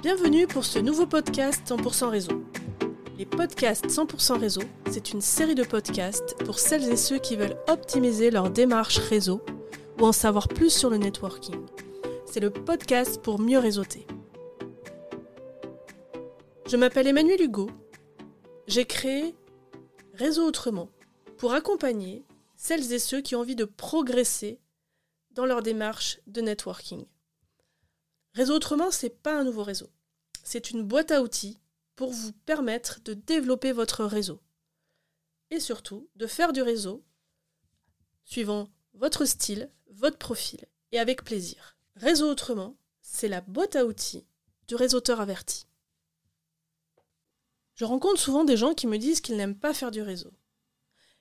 Bienvenue pour ce nouveau podcast 100% réseau. Les podcasts 100% réseau, c'est une série de podcasts pour celles et ceux qui veulent optimiser leur démarche réseau ou en savoir plus sur le networking. C'est le podcast pour mieux réseauter. Je m'appelle Emmanuel Hugo. J'ai créé Réseau Autrement pour accompagner celles et ceux qui ont envie de progresser dans leur démarche de networking. Réseau Autrement, c'est pas un nouveau réseau c'est une boîte à outils pour vous permettre de développer votre réseau. Et surtout, de faire du réseau suivant votre style, votre profil et avec plaisir. Réseau autrement, c'est la boîte à outils du réseauteur averti. Je rencontre souvent des gens qui me disent qu'ils n'aiment pas faire du réseau.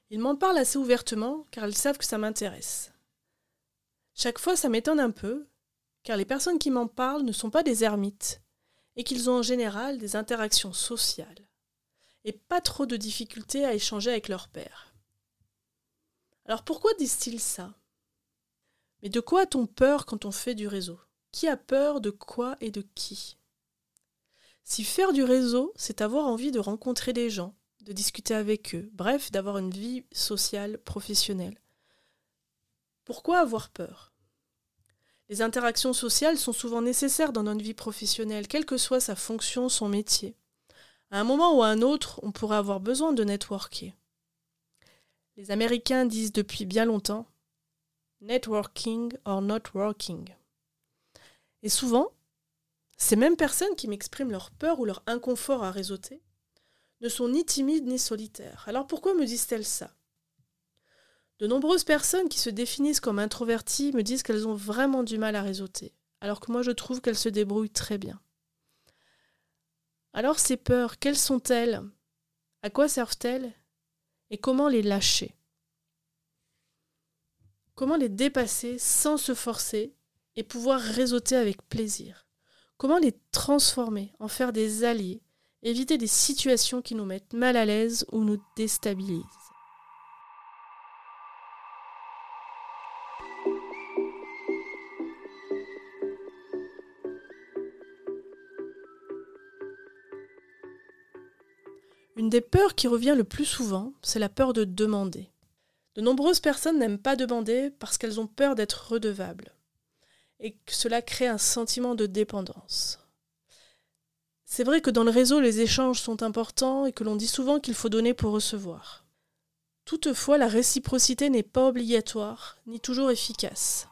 Ils m'en parlent assez ouvertement car ils savent que ça m'intéresse. Chaque fois, ça m'étonne un peu, car les personnes qui m'en parlent ne sont pas des ermites, et qu'ils ont en général des interactions sociales et pas trop de difficultés à échanger avec leur père. Alors pourquoi disent-ils ça? Mais de quoi a-t-on peur quand on fait du réseau? Qui a peur de quoi et de qui? Si faire du réseau, c'est avoir envie de rencontrer des gens, de discuter avec eux, bref, d'avoir une vie sociale, professionnelle, pourquoi avoir peur? Les interactions sociales sont souvent nécessaires dans notre vie professionnelle, quelle que soit sa fonction, son métier. À un moment ou à un autre, on pourrait avoir besoin de networker. Les Américains disent depuis bien longtemps networking or not working. Et souvent, ces mêmes personnes qui m'expriment leur peur ou leur inconfort à réseauter ne sont ni timides ni solitaires. Alors pourquoi me disent-elles ça? De nombreuses personnes qui se définissent comme introverties me disent qu'elles ont vraiment du mal à réseauter, alors que moi je trouve qu'elles se débrouillent très bien. Alors ces peurs, quelles sont-elles? À quoi servent-elles? Et comment les lâcher? Comment les dépasser sans se forcer et pouvoir réseauter avec plaisir? Comment les transformer, en faire des alliés, éviter des situations qui nous mettent mal à l'aise ou nous déstabilisent? Une des peurs qui revient le plus souvent, c'est la peur de demander. De nombreuses personnes n'aiment pas demander parce qu'elles ont peur d'être redevables et que cela crée un sentiment de dépendance. C'est vrai que dans le réseau, les échanges sont importants et que l'on dit souvent qu'il faut donner pour recevoir. Toutefois, la réciprocité n'est pas obligatoire ni toujours efficace.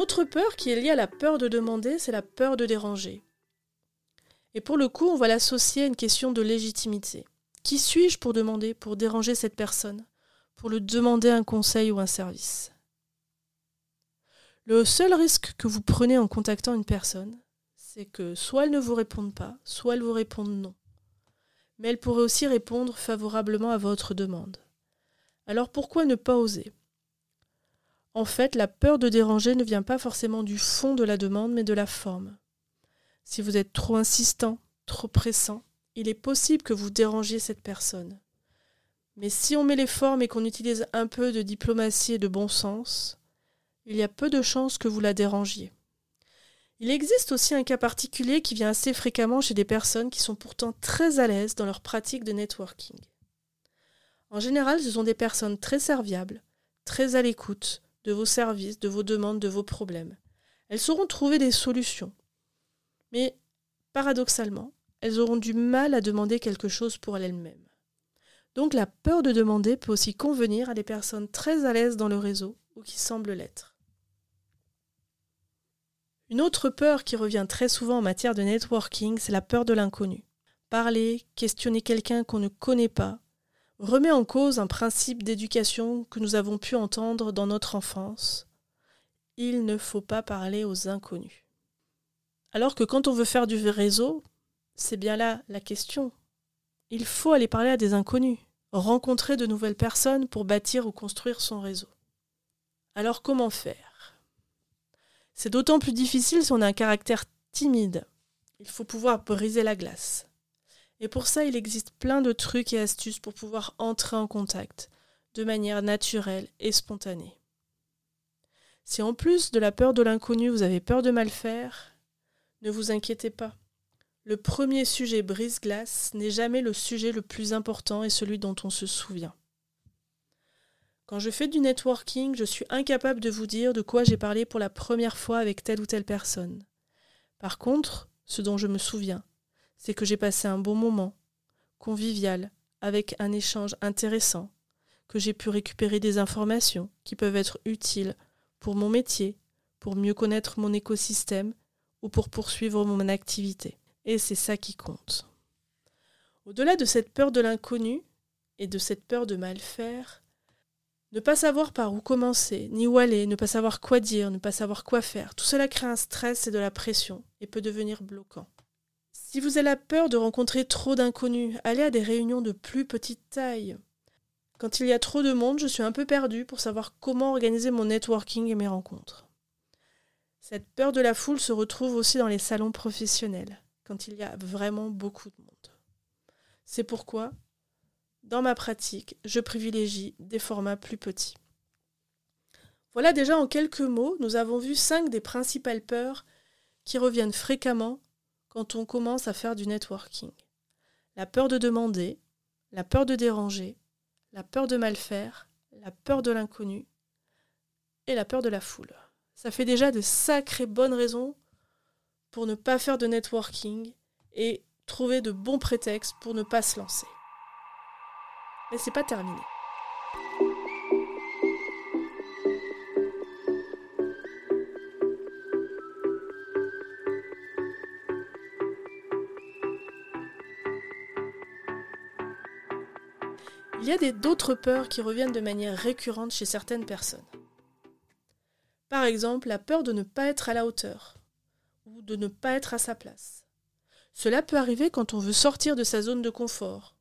Une autre peur qui est liée à la peur de demander, c'est la peur de déranger. Et pour le coup, on va l'associer à une question de légitimité. Qui suis-je pour demander, pour déranger cette personne, pour lui demander un conseil ou un service? Le seul risque que vous prenez en contactant une personne, c'est que soit elle ne vous réponde pas, soit elle vous réponde non. Mais elle pourrait aussi répondre favorablement à votre demande. Alors pourquoi ne pas oser? En fait, la peur de déranger ne vient pas forcément du fond de la demande, mais de la forme. Si vous êtes trop insistant, trop pressant, il est possible que vous dérangiez cette personne. Mais si on met les formes et qu'on utilise un peu de diplomatie et de bon sens, il y a peu de chances que vous la dérangiez. Il existe aussi un cas particulier qui vient assez fréquemment chez des personnes qui sont pourtant très à l'aise dans leur pratique de networking. En général, ce sont des personnes très serviables, très à l'écoute, de vos services, de vos demandes, de vos problèmes. Elles sauront trouver des solutions. Mais, paradoxalement, elles auront du mal à demander quelque chose pour elles-mêmes. Donc la peur de demander peut aussi convenir à des personnes très à l'aise dans le réseau ou qui semblent l'être. Une autre peur qui revient très souvent en matière de networking, c'est la peur de l'inconnu. Parler, questionner quelqu'un qu'on ne connaît pas, remet en cause un principe d'éducation que nous avons pu entendre dans notre enfance. Il ne faut pas parler aux inconnus. Alors que quand on veut faire du réseau, C'est bien là la question. Il faut aller parler à des inconnus, rencontrer de nouvelles personnes pour bâtir ou construire son réseau. Alors comment faire? C'est d'autant plus difficile si on a un caractère timide. Il faut pouvoir briser la glace. Et pour ça, il existe plein de trucs et astuces pour pouvoir entrer en contact de manière naturelle et spontanée. Si en plus de la peur de l'inconnu, vous avez peur de mal faire, ne vous inquiétez pas. Le premier sujet brise-glace n'est jamais le sujet le plus important et celui dont on se souvient. Quand je fais du networking, je suis incapable de vous dire de quoi j'ai parlé pour la première fois avec telle ou telle personne. Par contre, ce dont je me souviens, c'est que j'ai passé un bon moment, convivial, avec un échange intéressant, que j'ai pu récupérer des informations qui peuvent être utiles pour mon métier, pour mieux connaître mon écosystème ou pour poursuivre mon activité. Et c'est ça qui compte. Au-delà de cette peur de l'inconnu et de cette peur de mal faire, ne pas savoir par où commencer, ni où aller, ne pas savoir quoi dire, ne pas savoir quoi faire, tout cela crée un stress et de la pression et peut devenir bloquant. Si vous avez la peur de rencontrer trop d'inconnus, allez à des réunions de plus petite taille. Quand il y a trop de monde, je suis un peu perdue pour savoir comment organiser mon networking et mes rencontres. Cette peur de la foule se retrouve aussi dans les salons professionnels, quand il y a vraiment beaucoup de monde. C'est pourquoi dans ma pratique, je privilégie des formats plus petits. Voilà déjà en quelques mots, nous avons vu cinq des principales peurs qui reviennent fréquemment quand on commence à faire du networking. La peur de demander, la peur de déranger, la peur de mal faire, la peur de l'inconnu et la peur de la foule. Ça fait déjà de sacrées bonnes raisons pour ne pas faire de networking et trouver de bons prétextes pour ne pas se lancer. Mais c'est pas terminé. Y a d'autres peurs qui reviennent de manière récurrente chez certaines personnes. Par exemple, la peur de ne pas être à la hauteur ou de ne pas être à sa place. Cela peut arriver quand on veut sortir de sa zone de confort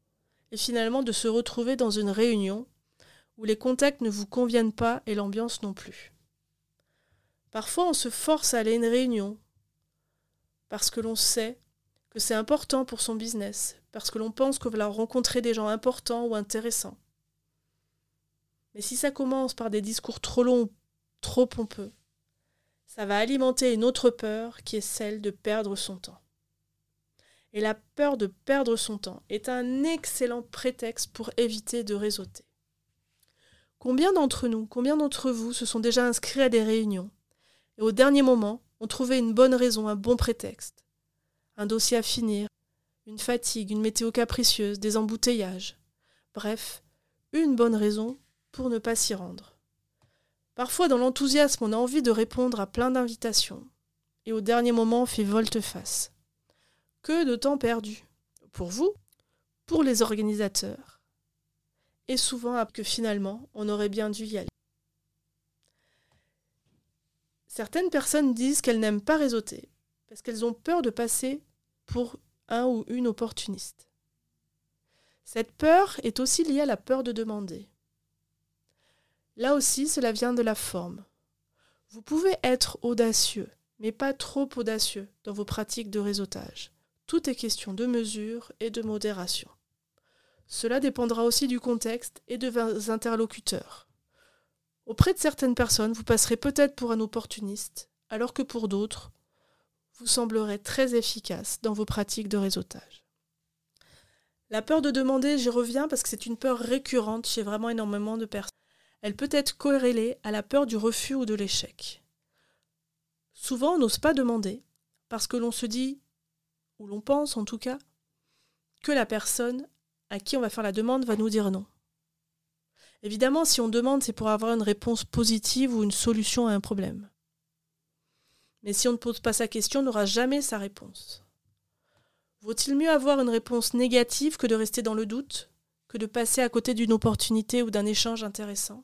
et finalement de se retrouver dans une réunion où les contacts ne vous conviennent pas et l'ambiance non plus. Parfois on se force à aller à une réunion parce que l'on sait que c'est important pour son business, parce que l'on pense qu'on va rencontrer des gens importants ou intéressants. Mais si ça commence par des discours trop longs, trop pompeux, ça va alimenter une autre peur qui est celle de perdre son temps. Et la peur de perdre son temps est un excellent prétexte pour éviter de réseauter. Combien d'entre nous, combien d'entre vous se sont déjà inscrits à des réunions et au dernier moment ont trouvé une bonne raison, un bon prétexte Un dossier à finir, une fatigue, une météo capricieuse, des embouteillages. Bref, une bonne raison pour ne pas s'y rendre. Parfois, dans l'enthousiasme, on a envie de répondre à plein d'invitations, et au dernier moment, on fait volte-face. Que de temps perdu pour vous, pour les organisateurs, et souvent que finalement on aurait bien dû y aller. Certaines personnes disent qu'elles n'aiment pas réseauter parce qu'elles ont peur de passer pour un ou une opportuniste. Cette peur est aussi liée à la peur de demander. Là aussi, cela vient de la forme. Vous pouvez être audacieux, mais pas trop audacieux dans vos pratiques de réseautage. Tout est question de mesure et de modération. Cela dépendra aussi du contexte et de vos interlocuteurs. Auprès de certaines personnes, vous passerez peut-être pour un opportuniste, alors que pour d'autres, vous semblerez très efficace dans vos pratiques de réseautage. La peur de demander, j'y reviens parce que c'est une peur récurrente chez vraiment énormément de personnes. Elle peut être corrélée à la peur du refus ou de l'échec. Souvent, on n'ose pas demander parce que l'on se dit ou l'on pense en tout cas, que la personne à qui on va faire la demande va nous dire non. Évidemment, si on demande, c'est pour avoir une réponse positive ou une solution à un problème. Mais si on ne pose pas sa question, on n'aura jamais sa réponse. Vaut-il mieux avoir une réponse négative que de rester dans le doute, que de passer à côté d'une opportunité ou d'un échange intéressant?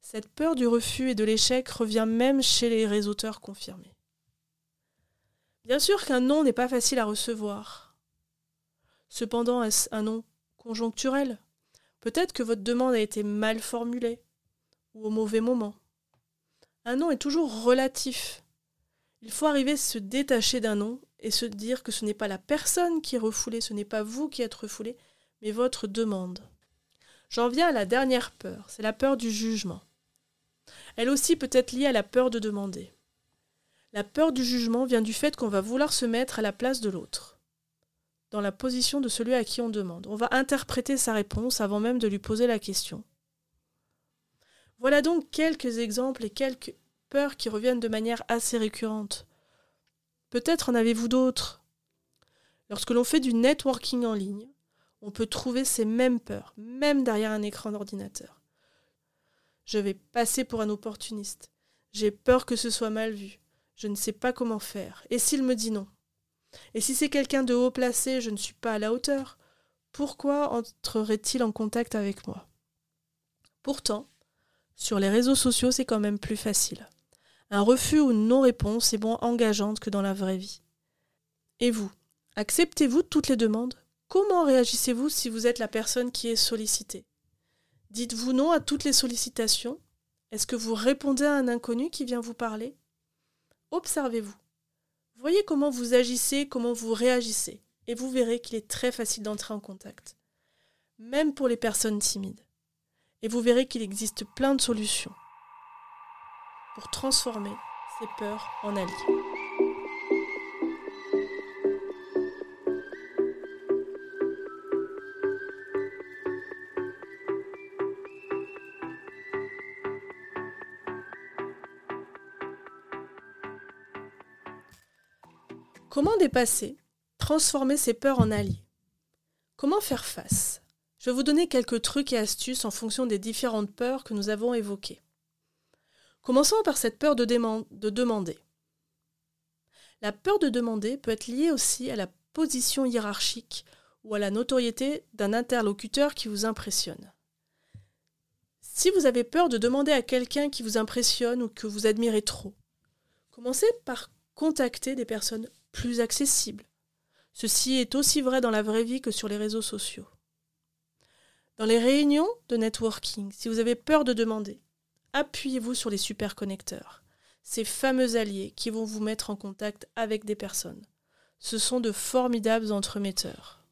Cette peur du refus et de l'échec revient même chez les réseauteurs confirmés. Bien sûr qu'un non n'est pas facile à recevoir. Cependant, est-ce un non conjoncturel? Peut-être que votre demande a été mal formulée ou au mauvais moment. Un non est toujours relatif. Il faut arriver à se détacher d'un non et se dire que ce n'est pas la personne qui est refoulée, ce n'est pas vous qui êtes refoulé, mais votre demande. J'en viens à la dernière peur, c'est la peur du jugement. Elle aussi peut être liée à la peur de demander. La peur du jugement vient du fait qu'on va vouloir se mettre à la place de l'autre, dans la position de celui à qui on demande. On va interpréter sa réponse avant même de lui poser la question. Voilà donc quelques exemples et quelques peurs qui reviennent de manière assez récurrente. Peut-être en avez-vous d'autres. Lorsque l'on fait du networking en ligne, on peut trouver ces mêmes peurs, même derrière un écran d'ordinateur. Je vais passer pour un opportuniste. J'ai peur que ce soit mal vu. Je ne sais pas comment faire. Et s'il me dit non? Et si c'est quelqu'un de haut placé, je ne suis pas à la hauteur Pourquoi entrerait-il en contact avec moi? Pourtant, sur les réseaux sociaux, c'est quand même plus facile. Un refus ou une non-réponse est moins engageante que dans la vraie vie. Et vous Acceptez-vous toutes les demandes? Comment réagissez-vous si vous êtes la personne qui est sollicitée? Dites-vous non à toutes les sollicitations? Est-ce que vous répondez à un inconnu qui vient vous parler? Observez-vous. Voyez comment vous agissez, comment vous réagissez, et vous verrez qu'il est très facile d'entrer en contact, même pour les personnes timides. Et vous verrez qu'il existe plein de solutions pour transformer ces peurs en alliés. Comment dépasser, transformer ces peurs en alliés? Comment faire face? Je vais vous donner quelques trucs et astuces en fonction des différentes peurs que nous avons évoquées. Commençons par cette peur de, de demander. La peur de demander peut être liée aussi à la position hiérarchique ou à la notoriété d'un interlocuteur qui vous impressionne. Si vous avez peur de demander à quelqu'un qui vous impressionne ou que vous admirez trop, commencez par contacter des personnes plus accessible. Ceci est aussi vrai dans la vraie vie que sur les réseaux sociaux. Dans les réunions de networking, si vous avez peur de demander, appuyez-vous sur les superconnecteurs, ces fameux alliés qui vont vous mettre en contact avec des personnes. Ce sont de formidables entremetteurs.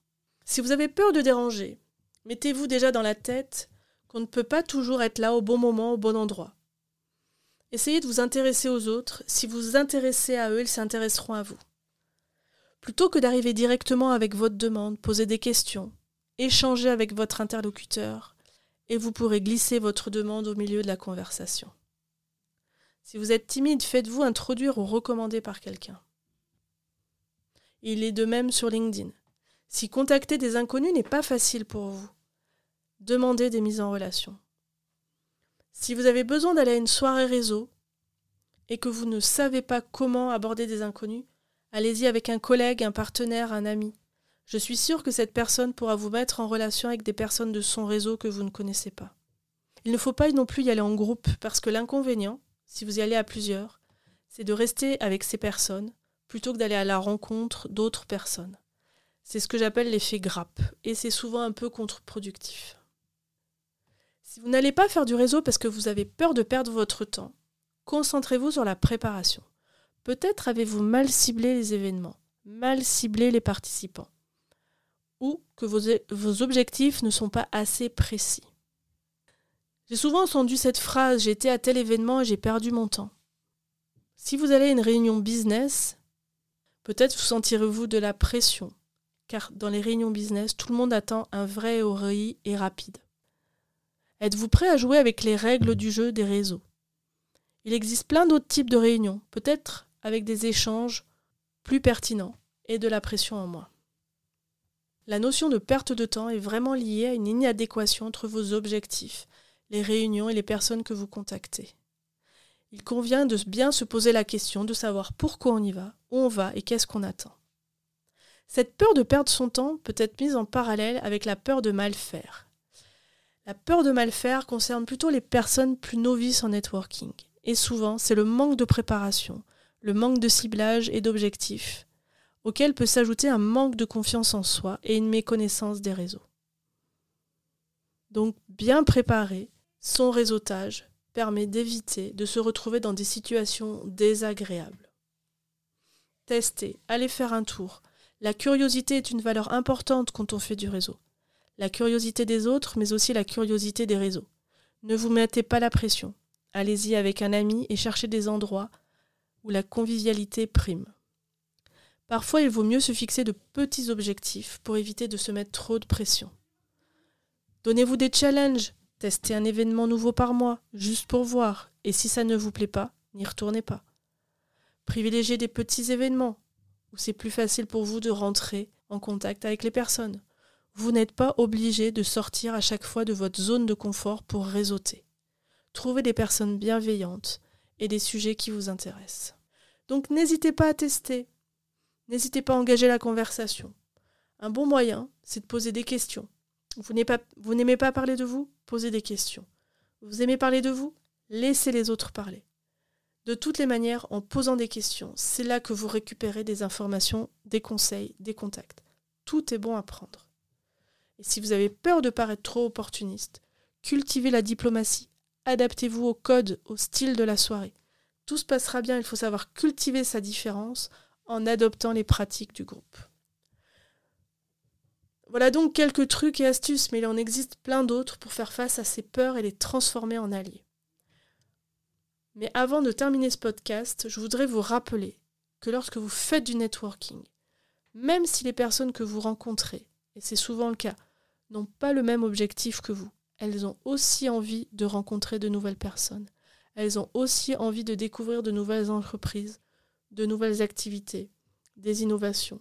Si vous avez peur de déranger, mettez-vous déjà dans la tête qu'on ne peut pas toujours être là au bon moment, au bon endroit. Essayez de vous intéresser aux autres. Si vous vous intéressez à eux, ils s'intéresseront à vous. Plutôt que d'arriver directement avec votre demande, posez des questions, échangez avec votre interlocuteur, et vous pourrez glisser votre demande au milieu de la conversation. Si vous êtes timide, faites-vous introduire ou recommander par quelqu'un. Il est de même sur LinkedIn. Si contacter des inconnus n'est pas facile pour vous, demandez des mises en relation. Si vous avez besoin d'aller à une soirée réseau et que vous ne savez pas comment aborder des inconnus, Allez-y avec un collègue, un partenaire, un ami. Je suis sûre que cette personne pourra vous mettre en relation avec des personnes de son réseau que vous ne connaissez pas. Il ne faut pas non plus y aller en groupe, parce que l'inconvénient, si vous y allez à plusieurs, c'est de rester avec ces personnes plutôt que d'aller à la rencontre d'autres personnes. C'est ce que j'appelle l'effet grappe, et c'est souvent un peu contre-productif. Si vous n'allez pas faire du réseau parce que vous avez peur de perdre votre temps, concentrez-vous sur la préparation. Peut-être avez-vous mal ciblé les événements, mal ciblé les participants, ou que vos, objectifs ne sont pas assez précis. J'ai souvent entendu cette phrase J'étais à tel événement et j'ai perdu mon temps. Si vous allez à une réunion business, peut-être vous sentirez-vous de la pression, car dans les réunions business, tout le monde attend un vrai ROI et rapide. Êtes-vous prêt à jouer avec les règles du jeu des réseaux? Il existe plein d'autres types de réunions. Peut-être avec des échanges plus pertinents et de la pression en moins. La notion de perte de temps est vraiment liée à une inadéquation entre vos objectifs, les réunions et les personnes que vous contactez. Il convient de bien se poser la question de savoir pourquoi on y va, où on va et qu'est-ce qu'on attend. Cette peur de perdre son temps peut être mise en parallèle avec la peur de mal faire. La peur de mal faire concerne plutôt les personnes plus novices en networking. Et souvent, c'est le manque de préparation, le manque de ciblage et d'objectifs, auquel peut s'ajouter un manque de confiance en soi et une méconnaissance des réseaux. Donc bien préparer son réseautage permet d'éviter de se retrouver dans des situations désagréables. Testez, allez faire un tour. La curiosité est une valeur importante quand on fait du réseau. La curiosité des autres, mais aussi la curiosité des réseaux. Ne vous mettez pas la pression. Allez-y avec un ami et cherchez des endroits où la convivialité prime. Parfois, il vaut mieux se fixer de petits objectifs pour éviter de se mettre trop de pression. Donnez-vous des challenges, testez un événement nouveau par mois, juste pour voir, et si ça ne vous plaît pas, n'y retournez pas. Privilégiez des petits événements, où c'est plus facile pour vous de rentrer en contact avec les personnes. Vous n'êtes pas obligé de sortir à chaque fois de votre zone de confort pour réseauter. Trouvez des personnes bienveillantes et des sujets qui vous intéressent. Donc n'hésitez pas à tester. N'hésitez pas à engager la conversation. Un bon moyen, c'est de poser des questions. Vous n'aimez pas, parler de vous? Posez des questions. Vous aimez parler de vous? Laissez les autres parler. De toutes les manières, en posant des questions, c'est là que vous récupérez des informations, des conseils, des contacts. Tout est bon à prendre. Et si vous avez peur de paraître trop opportuniste, cultivez la diplomatie, adaptez-vous au code, au style de la soirée. Tout se passera bien, il faut savoir cultiver sa différence en adoptant les pratiques du groupe. Voilà donc quelques trucs et astuces, mais il en existe plein d'autres pour faire face à ces peurs et les transformer en alliés. Mais avant de terminer ce podcast, je voudrais vous rappeler que lorsque vous faites du networking, même si les personnes que vous rencontrez, et c'est souvent le cas, n'ont pas le même objectif que vous, elles ont aussi envie de rencontrer de nouvelles personnes. Elles ont aussi envie de découvrir de nouvelles entreprises, de nouvelles activités, des innovations.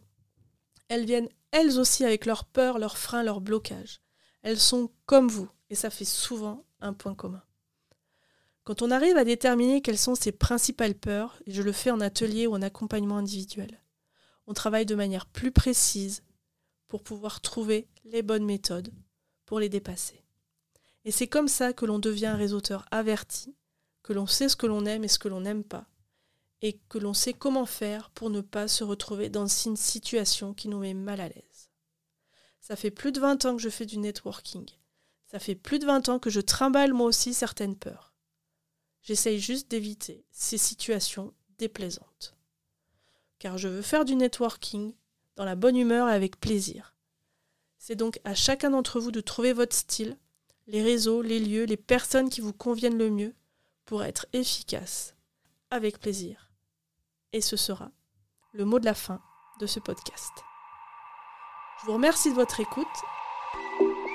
Elles viennent elles aussi avec leurs peurs, leurs freins, leurs blocages. Elles sont comme vous, et ça fait souvent un point commun. Quand on arrive à déterminer quelles sont ses principales peurs, et je le fais en atelier ou en accompagnement individuel, on travaille de manière plus précise pour pouvoir trouver les bonnes méthodes pour les dépasser. Et c'est comme ça que l'on devient un réseauteur averti, que l'on sait ce que l'on aime et ce que l'on n'aime pas, et que l'on sait comment faire pour ne pas se retrouver dans une situation qui nous met mal à l'aise. Ça fait plus de 20 ans que je fais du networking. Ça fait plus de 20 ans que je trimballe moi aussi certaines peurs. J'essaye juste d'éviter ces situations déplaisantes. Car je veux faire du networking dans la bonne humeur et avec plaisir. C'est donc à chacun d'entre vous de trouver votre style, les réseaux, les lieux, les personnes qui vous conviennent le mieux pour être efficace, avec plaisir et ce sera le mot de la fin de ce podcast. Je vous remercie de votre écoute.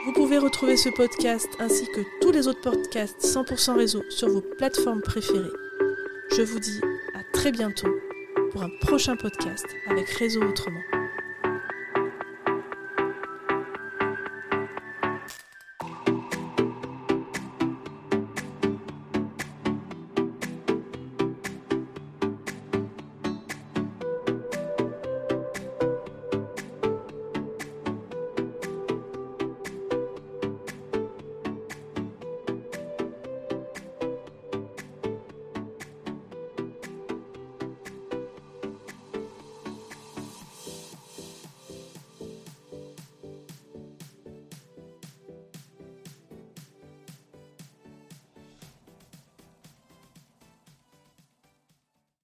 Vous pouvez retrouver ce podcast ainsi que tous les autres podcasts 100% réseau sur vos plateformes préférées. Je vous dis à très bientôt pour un prochain podcast avec Réseau Autrement.